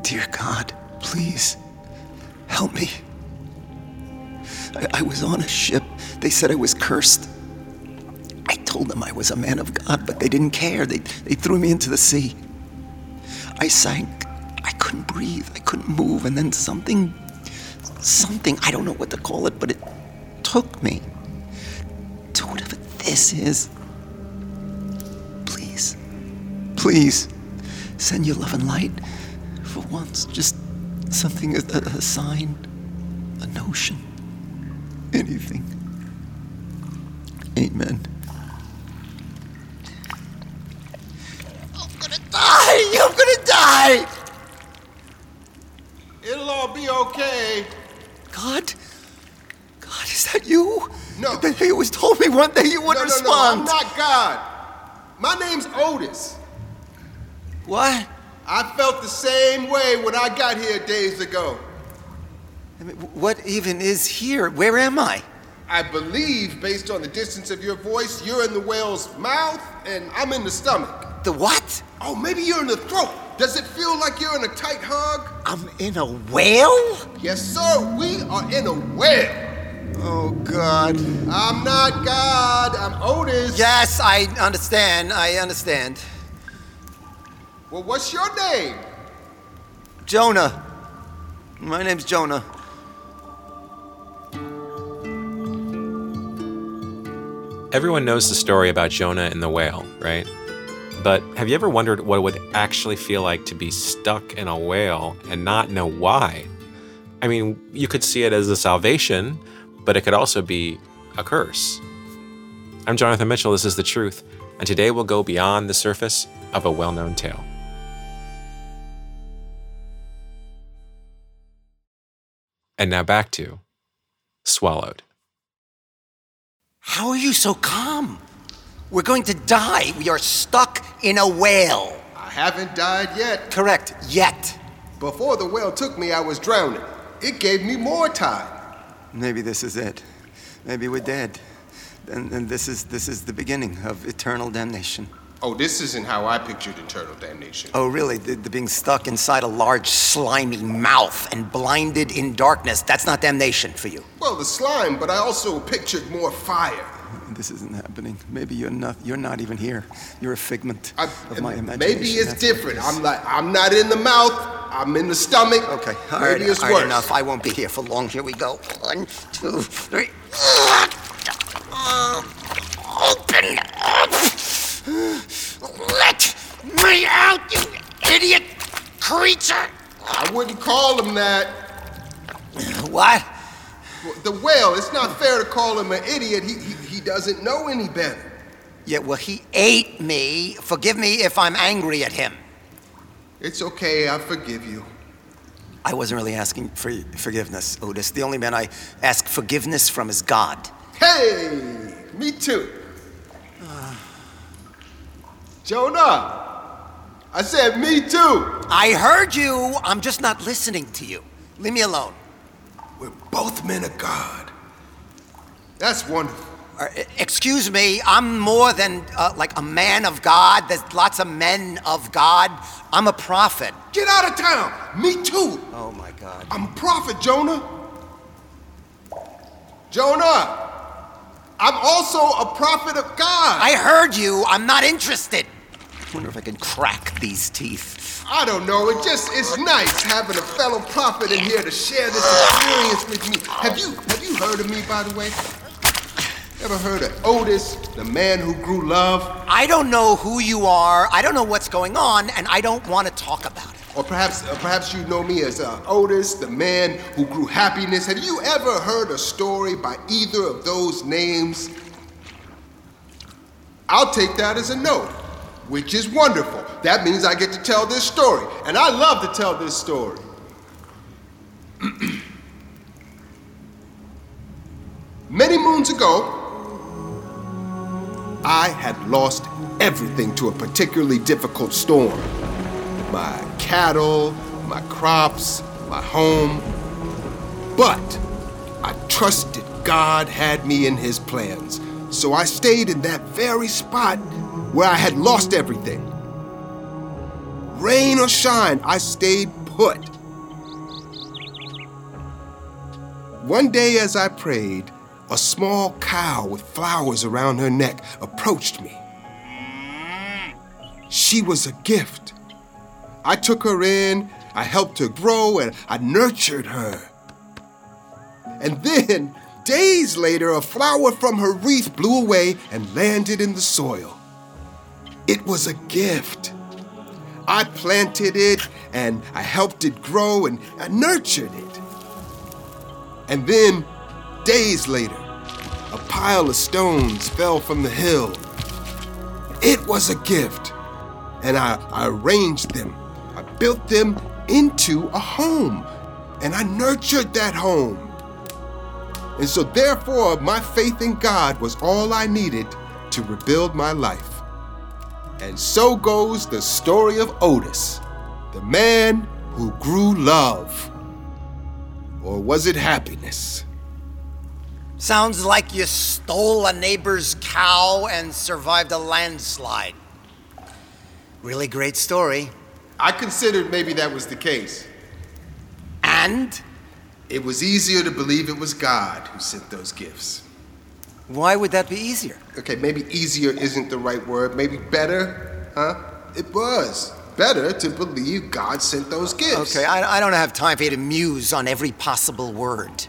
Dear God, please help me. I, I was on a ship. They said I was cursed. I told them I was a man of God, but they didn't care. They, they threw me into the sea. I sank. I couldn't breathe. I couldn't move. And then something, something, I don't know what to call it, but it took me to whatever this is. Please, please, send your love and light once. Just something, a, a sign, a notion, anything. Amen. I'm gonna die! I'm gonna die! It'll all be okay. God? God, is that you? No. You always told me one day you No, wouldn't no, no, respond. I'm not God. My name's Otis. What? I felt the same way when I got here days ago. I mean, what even is here? Where am I? I believe, based on the distance of your voice, you're in the whale's mouth and I'm in the stomach. The what? Oh, maybe you're in the throat. Does it feel like you're in a tight hug? I'm in a whale? Yes, sir. We are in a whale. Oh, God. I'm not God. I'm Otis. Yes, I understand. I understand. Well, what's your name? Jonah. My name's Jonah. Everyone knows the story about Jonah and the whale, right? But have you ever wondered what it would actually feel like to be stuck in a whale and not know why? I mean, you could see it as a salvation, but it could also be a curse. I'm Jonathan Mitchell, this is The Truth, and today we'll go beyond the surface of a well known tale. And now back to Swallowed. How are you so calm? We're going to die. We are stuck in a whale. I haven't died yet. Correct. Yet. Before the whale took me, I was drowning. It gave me more time. Maybe this is it. Maybe we're dead. And, and this is this is the beginning of eternal damnation. Oh, this isn't how I pictured eternal damnation. Oh, really? The, the being stuck inside a large, slimy mouth and blinded in darkness. That's not damnation for you. Well, the slime, but I also pictured more fire. This isn't happening. Maybe you're not. You're not even here. You're a figment I, of my imagination. maybe it's That's what it different. I'm like, I'm not in the mouth. I'm in the stomach. Okay. All right. maybe it's all right, worse. enough. I won't be here for long. Here we go. One, two, three. Open up. Let me out, you idiot creature. I wouldn't call him that. What? The whale. It's not fair to call him an idiot. He, he, he doesn't know any better. Yeah, well, he ate me. Forgive me if I'm angry at him. It's okay. I forgive you. I wasn't really asking for forgiveness, Otis. The only man I ask forgiveness from is God. Hey, me too. Jonah, I said me too. I heard you. I'm just not listening to you. Leave me alone. We're both men of God. That's wonderful. Uh, excuse me, I'm more than uh, like a man of God. There's lots of men of God. I'm a prophet. Get out of town. Me too. Oh my God. I'm a prophet, Jonah. Jonah, I'm also a prophet of God. I heard you. I'm not interested. I wonder if I can crack these teeth. I don't know. It just it's nice having a fellow prophet in here to share this experience with me. Have you have you heard of me, by the way? Ever heard of Otis, the man who grew love? I don't know who you are. I don't know what's going on, and I don't want to talk about it. Or perhaps uh, perhaps you know me as uh, Otis, the man who grew happiness. Have you ever heard a story by either of those names? I'll take that as a no, which is wonderful. That means I get to tell this story, and I love to tell this story. Many moons ago, I had lost everything to a particularly difficult storm my cattle, my crops, my home. But I trusted God had me in His plans, so I stayed in that very spot where I had lost everything. Rain or shine, I stayed put. One day, as I prayed, a small cow with flowers around her neck approached me. She was a gift. I took her in, I helped her grow, and I nurtured her. And then, days later, a flower from her wreath blew away and landed in the soil. It was a gift. I planted it and I helped it grow and I nurtured it. And then, days later, a pile of stones fell from the hill. It was a gift. And I, I arranged them. Built them into a home. And I nurtured that home. And so, therefore, my faith in God was all I needed to rebuild my life. And so goes the story of Otis, the man who grew love. Or was it happiness? Sounds like you stole a neighbor's cow and survived a landslide. Really great story. I considered maybe that was the case. And It was easier to believe it was God who sent those gifts. why would that be easier? Okay, maybe easier isn't the right word. Maybe better, huh? It was better to believe God sent those gifts. Okay, I, I don't have time for you to muse on every possible word.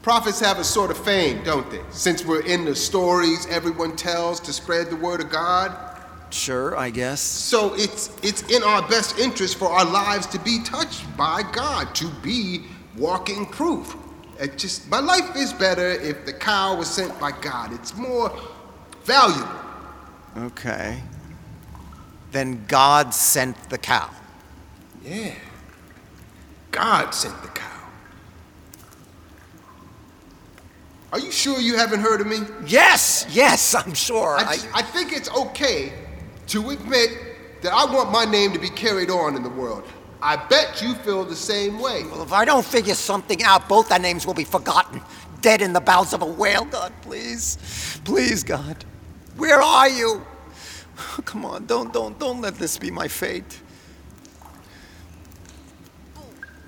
Prophets have a sort of fame, don't they? Since we're in the stories everyone tells to spread the word of God. Sure, I guess. So it's it's in our best interest for our lives to be touched by God, to be walking proof. It just my life is better if the cow was sent by God. It's more valuable. Okay. Then God sent the cow. Yeah. God sent the cow. Are you sure you haven't heard of me? Yes, yes, I'm sure. I, just- I think it's okay to admit that I want my name to be carried on in the world. I bet you feel the same way. well, if I don't figure something out, both our names will be forgotten, dead in the bowels of a whale. God, please, please, God, where are you? Come on, don't, don't, don't let this be my fate.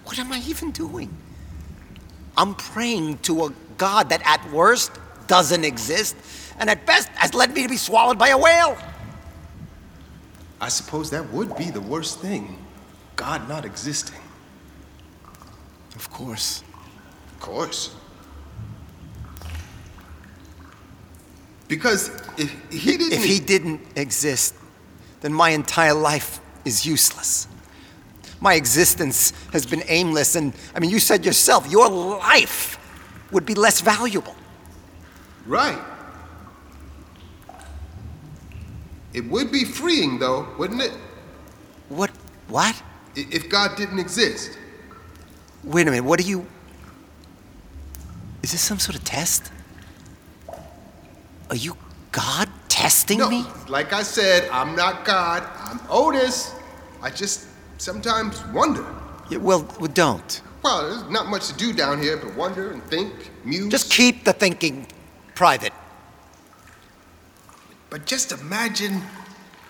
What am I even doing? I'm praying to a God that at worst doesn't exist, and at best has led me to be swallowed by a whale. I suppose that would be the worst thing God not existing. Of course. Of course. Because if he didn't. If he didn't exist, then my entire life is useless. My existence has been aimless, and I mean, you said yourself, your life would be less valuable. Right. It would be freeing, though, wouldn't it? What? What? I- If God didn't exist. Wait a minute, what are you. Is this some sort of test? Are you God testing No, me? like I said, I'm not God. I'm Otis. I just sometimes wonder. Yeah, well, well, don't. Well, there's not much to do down here but wonder and think, muse. Just keep the thinking private. But just imagine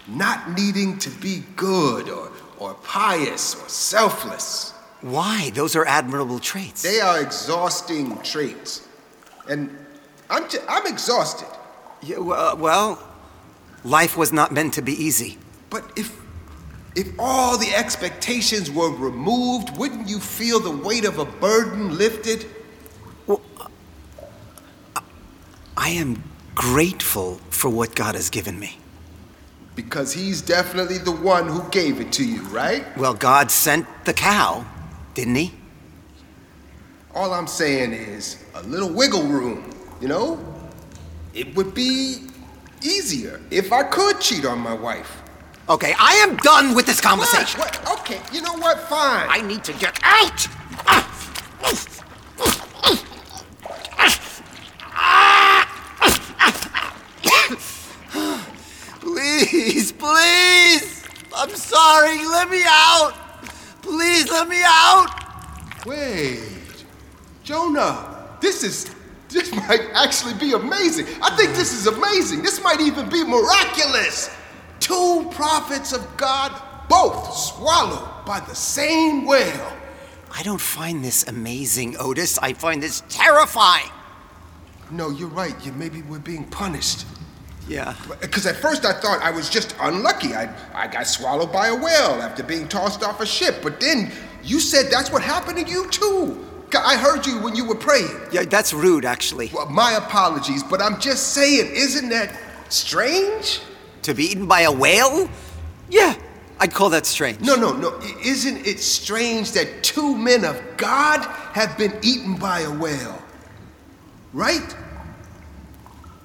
not needing to be good or, or pious or selfless. Why? Those are admirable traits. They are exhausting traits. And I'm, j- I'm exhausted. Yeah, well, uh, well, life was not meant to be easy. But if, if all the expectations were removed, wouldn't you feel the weight of a burden lifted? Well, uh, I am grateful for what God has given me. Because he's definitely the one who gave it to you, right? Well, God sent the cow, didn't he? All I'm saying is a little wiggle room, you know? It would be easier if I could cheat on my wife. Okay, I am done with this conversation. What? What? Okay, you know what? Fine. I need to get out. Ah. Please, please. I'm sorry. Let me out. Please let me out. Wait, Jonah, this is this might actually be amazing. I think this is amazing. This might even be miraculous. Two prophets of God both swallowed by the same whale. I don't find this amazing, Otis. I find this terrifying. No, you're right. You maybe we're being punished. Yeah. Because at first I thought I was just unlucky. I, I got swallowed by a whale after being tossed off a ship. But then you said that's what happened to you too. I heard you when you were praying. Yeah, that's rude, actually. Well, my apologies, but I'm just saying, isn't that strange? To be eaten by a whale? Yeah, I'd call that strange. No, no, no. Isn't it strange that two men of God have been eaten by a whale? Right?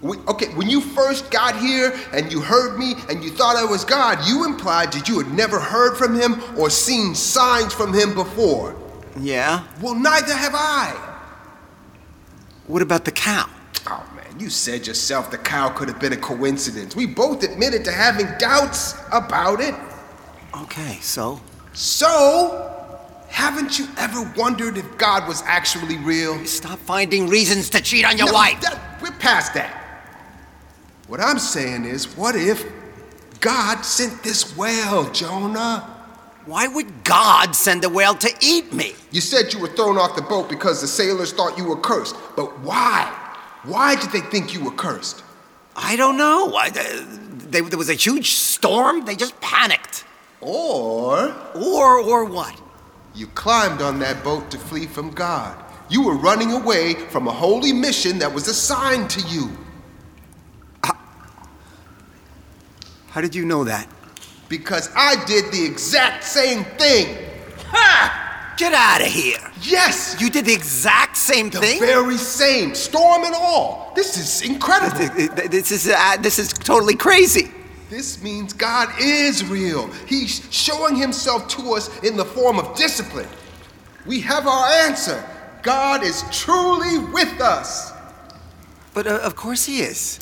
Okay, when you first got here and you heard me and you thought I was God, you implied that you had never heard from him or seen signs from him before. Yeah? Well, neither have I. What about the cow? Oh man, you said yourself the cow could have been a coincidence. We both admitted to having doubts about it. Okay, so? So, haven't you ever wondered if God was actually real? Stop finding reasons to cheat on your No, wife. that- we're past that. What I'm saying is, what if God sent this whale, Jonah? Why would God send a whale to eat me? You said you were thrown off the boat because the sailors thought you were cursed. But why? Why did they think you were cursed? I don't know. I, uh, they, there was a huge storm. They just panicked. Or Or, or what? you climbed on that boat to flee from God. You were running away from a holy mission that was assigned to you. How did you know that? Because I did the exact same thing. Ha! Get out of here. Yes! You did the exact same the thing? The very same, storm and all. This is incredible. This is, uh, this is totally crazy. This means God is real. He's showing himself to us in the form of discipline. We have our answer. God is truly with us. But uh, of course he is.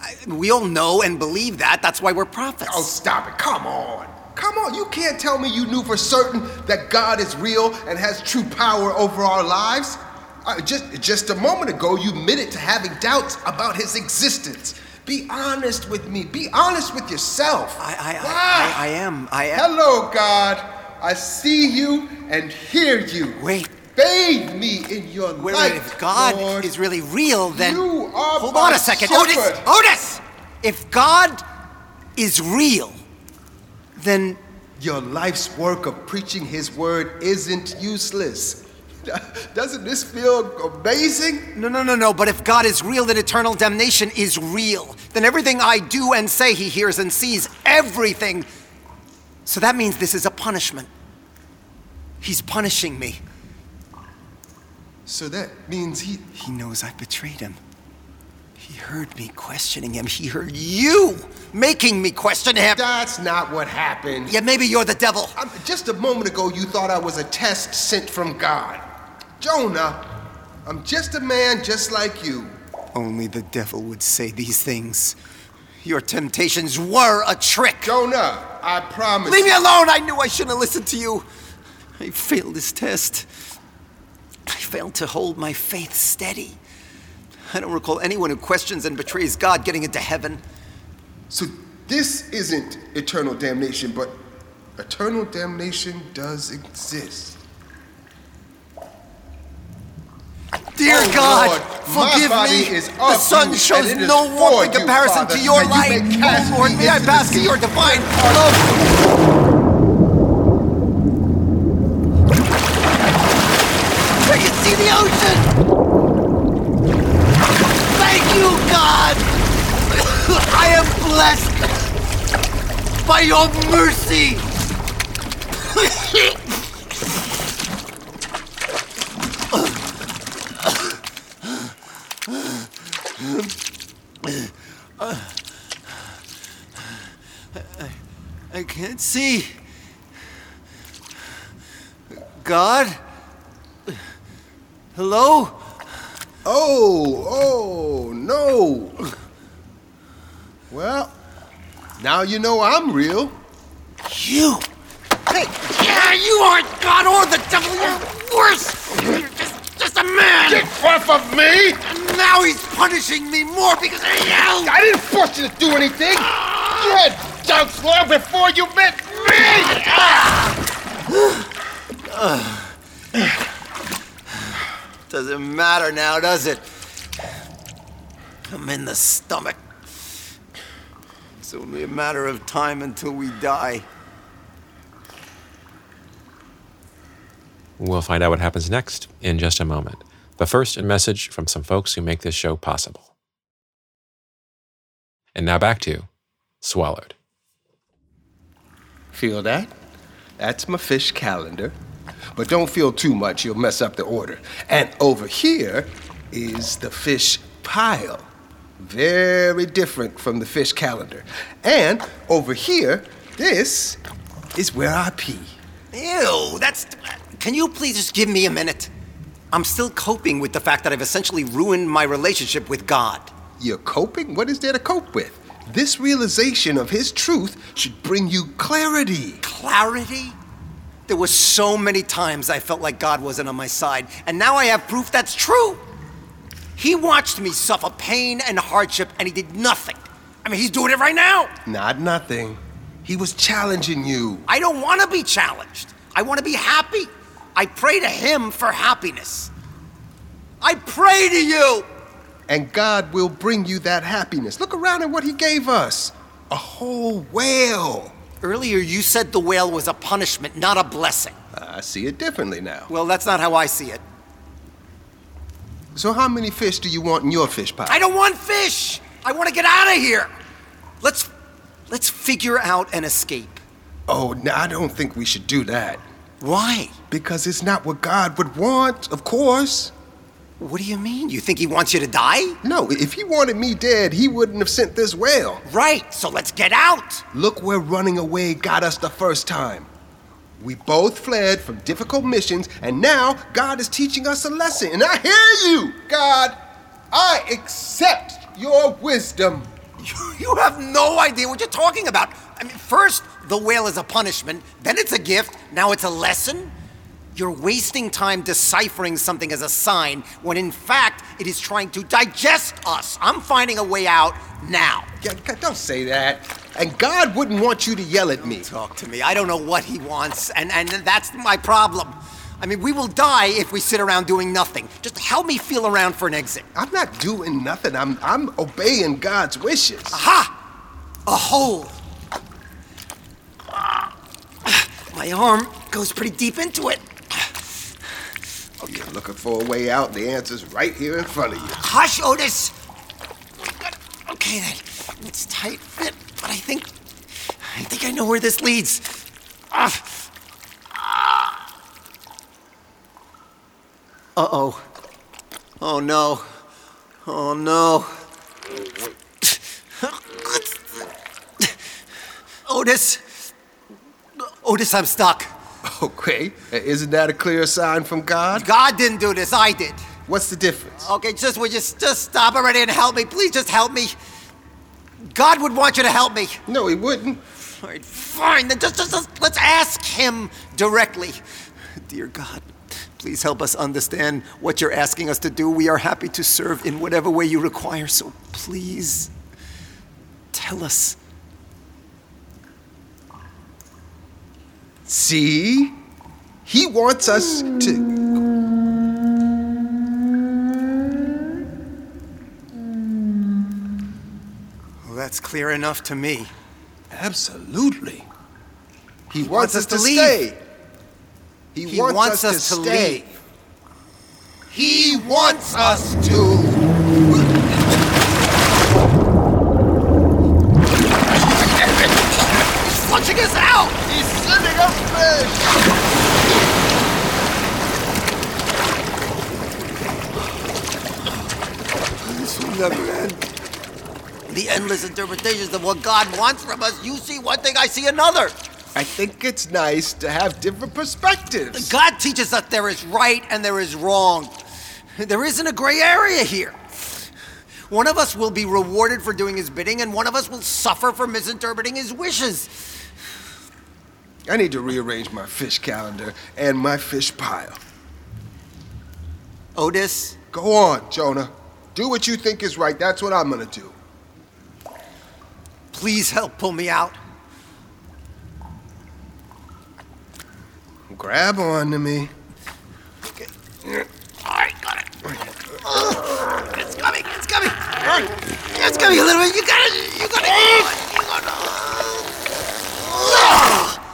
I, we all know and believe that. That's why we're prophets. Oh, stop it. Come on. Come on. You can't tell me you knew for certain that God is real and has true power over our lives. Uh, just, just a moment ago, you admitted to having doubts about his existence. Be honest with me. Be honest with yourself. I, I, I! I, I am. I am. Hello, God. I see you and hear you. Wait. Bathe me in your Wait, light, wait, if God Lord. is really real, then. You are Hold on a second. shepherd. Otis! Otis! If God is real, then. Your life's work of preaching His word isn't useless. Doesn't this feel amazing? No, no, no, no. But if God is real, then eternal damnation is real. Then everything I do and say, He hears and sees. Everything. So that means this is a punishment. He's punishing me. So that means He. He knows I betrayed him. He heard me questioning him. He heard you making me question him. That's not what happened. Yeah, maybe you're the devil. I'm- just a moment ago, you thought I was a test sent from God. Jonah, I'm just a man just like you. Only the devil would say these things. Your temptations were a trick. Jonah, I promise. Leave me alone! I knew I shouldn't have listened to you. I failed this test. I failed to hold my faith steady. I don't recall anyone who questions and betrays God getting into heaven. So this isn't eternal damnation, but eternal damnation does exist. Dear Oh, God, Lord, forgive me. the sun shows and it is no warmth in you, comparison Father, to your light. may Lord, may I bask in your divine love. See the ocean. Thank you, God. I am blessed by your mercy. I can't see. God? Hello? Oh, oh, no. Well, now you know I'm real. You? Hey, Yeah, you aren't God or the devil. You're worse. You're just, just a man. get off of me! And now he's punishing me more because I yelled. I didn't force you to do anything. You had doubts long before you met me. Doesn't matter now, does it? I'm in the stomach. It's only a matter of time until we die. We'll find out what happens next in just a moment. But first, a message from some folks who make this show possible. And now back to Swallowed. Feel that? That's my fish calendar. But don't feel too much, you'll mess up the order. And over here is the fish pile. Very different from the fish calendar. And over here, this is where I pee. Ew, that's. Can you please just give me a minute? I'm still coping with the fact that I've essentially ruined my relationship with God. You're coping? What is there to cope with? This realization of his truth should bring you clarity. Clarity? There were so many times I felt like God wasn't on my side, and now I have proof that's true. He watched me suffer pain and hardship, and he did nothing. I mean, he's doing it right now. Not nothing. He was challenging you. I don't want to be challenged. I want to be happy. I pray to him for happiness. I pray to you. And God will bring you that happiness. Look around at what he gave us a whole whale. Earlier, you said the whale was a punishment, not a blessing. I see it differently now. Well, that's not how I see it. So, how many fish do you want in your fish pie? I don't want fish. I want to get out of here. Let's let's figure out an escape. Oh, no, I don't think we should do that. Why? Because it's not what God would want, of course. What do you mean? You think he wants you to die? No, if he wanted me dead, he wouldn't have sent this whale. Right. So let's get out. Look where running away got us the first time. We both fled from difficult missions, and now God is teaching us a lesson. And I hear you, God. I accept your wisdom. You have no idea what you're talking about. I mean, first, the whale is a punishment, then it's a gift, now it's a lesson. You're wasting time deciphering something as a sign when in fact it is trying to digest us. I'm finding a way out now. Yeah, don't say that. And God wouldn't want you to yell at me. Talk to me. I don't know what he wants, and, and that's my problem. I mean, we will die if we sit around doing nothing. Just help me feel around for an exit. I'm not doing nothing. I'm I'm obeying God's wishes. Aha! A hole. My arm goes pretty deep into it. Okay, looking for a way out. The answer's right here in front of you. Hush, Otis. Okay then, it's tight fit, but I think I think I know where this leads. Uh oh. Oh no. Oh no. Otis. Otis, I'm stuck. Okay, isn't that a clear sign from God? God didn't do this, I did. What's the difference? Okay, just would you just stop already and help me? Please just help me. God would want you to help me. No, he wouldn't. All right, fine. Then just, just, just let's ask him directly. Dear God, please help us understand what you're asking us to do. We are happy to serve in whatever way you require. So please tell us. See? He wants us to. Well, that's clear enough to me. Absolutely. He, wants wants, us to to leave. stay. He, He wants, wants us, to stay. leave. He wants us to. This will never end. The endless interpretations of what God wants from us. You see one thing, I see another. I think it's nice to have different perspectives. God teaches us there is right and there is wrong. There isn't a gray area here. One of us will be rewarded for doing his bidding, and one of us will suffer for misinterpreting his wishes. I need to rearrange my fish calendar and my fish pile. Otis, Go on, Jonah. Do what you think is right. That's what I'm gonna do. please help pull me out. Grab on to me. Okay. All right, got it. Oh, it's coming. It's coming. It's coming a little bit. You got it. You got it. You got it. Oh,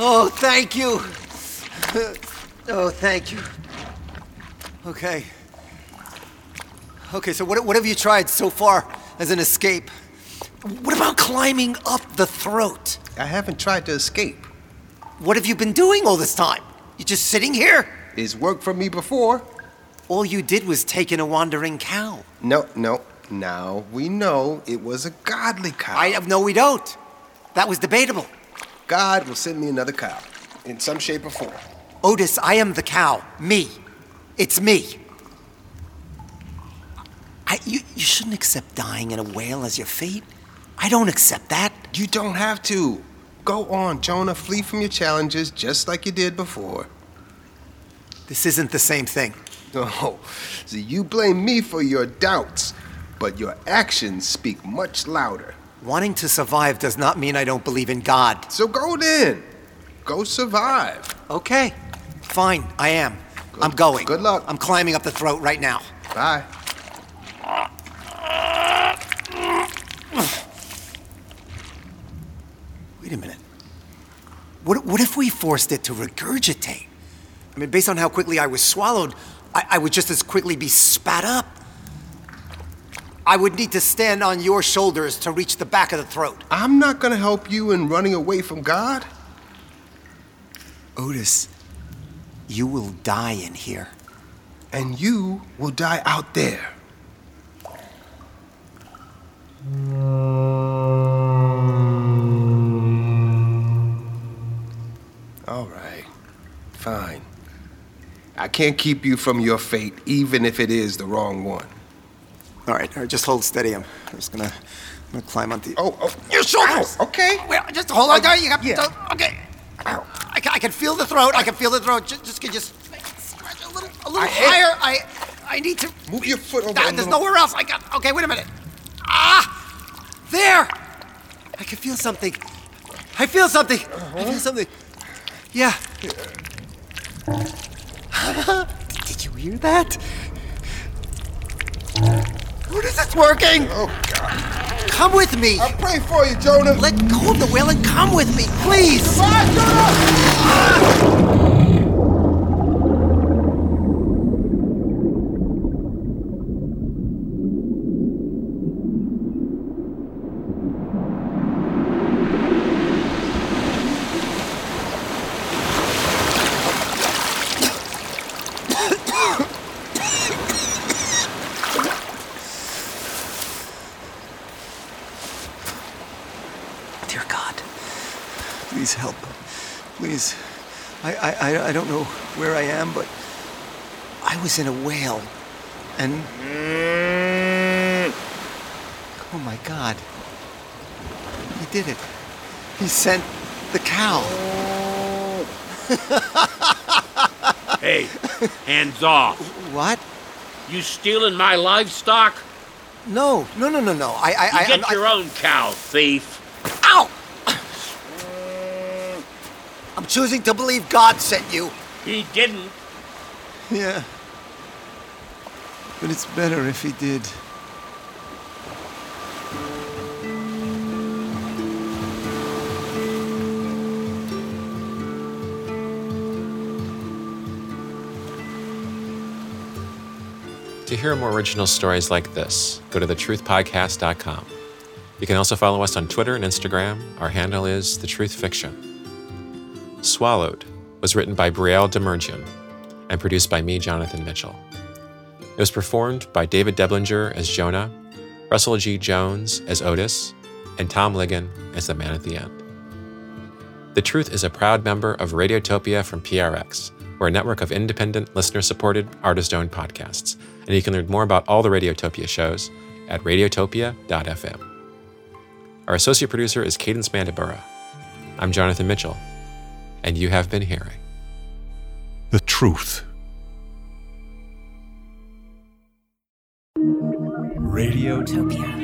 Oh, thank you. Oh, thank you. Okay. Okay, so what, what have you tried so far as an escape? What about climbing up the throat? I haven't tried to escape. What have you been doing all this time? You just sitting here? It's worked for me before. All you did was take in a wandering cow. No, no. Now we know it was a godly cow. I have no, we don't. That was debatable. God will send me another cow in some shape or form. Otis, I am the cow. Me. It's me. I, you, you shouldn't accept dying in a whale as your fate. I don't accept that. You don't have to. Go on, Jonah. Flee from your challenges just like you did before. This isn't the same thing. No. Oh, see, you blame me for your doubts, but your actions speak much louder. Wanting to survive does not mean I don't believe in God. So go then. Go survive. Okay. Fine, I am. I'm going. Good luck. I'm climbing up the throat right now. Bye. Wait a minute. What, what if we forced it to regurgitate? I mean, based on how quickly I was swallowed, I, I would just as quickly be spat up. I would need to stand on your shoulders to reach the back of the throat. I'm not going to help you in running away from God. Otis, you will die in here. And you will die out there. All right. Fine. I can't keep you from your fate, even if it is the wrong one. All right, all right, just hold steady. I'm just gonna, I'm gonna climb on the. Oh, oh. Your shoulders! Ow, okay. Wait, just hold on there. You got. Yeah. don't- Okay. I, ca- I can feel the throat. I can feel the throat. Just, just, just stretch a little, a little I higher. I, I need to. Move your foot over. Ah, there's nowhere else. I got. Okay, wait a minute. Ah, there. I can feel something. I feel something. I feel something. Yeah. Did you hear that? What is this working? Oh, God. Come with me. I pray for you, Jonah. Let go of the wheel and come with me, please. Bye, Jonah! Dear God, please help. Please. I, I, don't know where I am, but I was in a whale. And. Mm. Oh my God. He did it. He sent the cow. Hey, hands off. What? You stealing my livestock? No, no, no, no, no. I, I, You I, get I'm- your I, own cow, thief. Ow! I'm choosing to believe God sent you. He didn't. Yeah. But it's better if he did. To hear more original stories like this, go to thetruthpodcast.com. You can also follow us on Twitter and Instagram. Our handle is The Truth Fiction. Swallowed was written by Brielle Demergian and produced by me, Jonathan Mitchell. It was performed by David Deblinger as Jonah, Russell G. Jones as Otis, and Tom Ligon as the man at the end. The Truth is a proud member of Radiotopia from PRX. We're a network of independent, listener supported, artist owned podcasts. And you can learn more about all the Radiotopia shows at radiotopia.fm. Our associate producer is Cadence Mandabura. I'm Jonathan Mitchell, and you have been hearing. The truth. Radiotopia.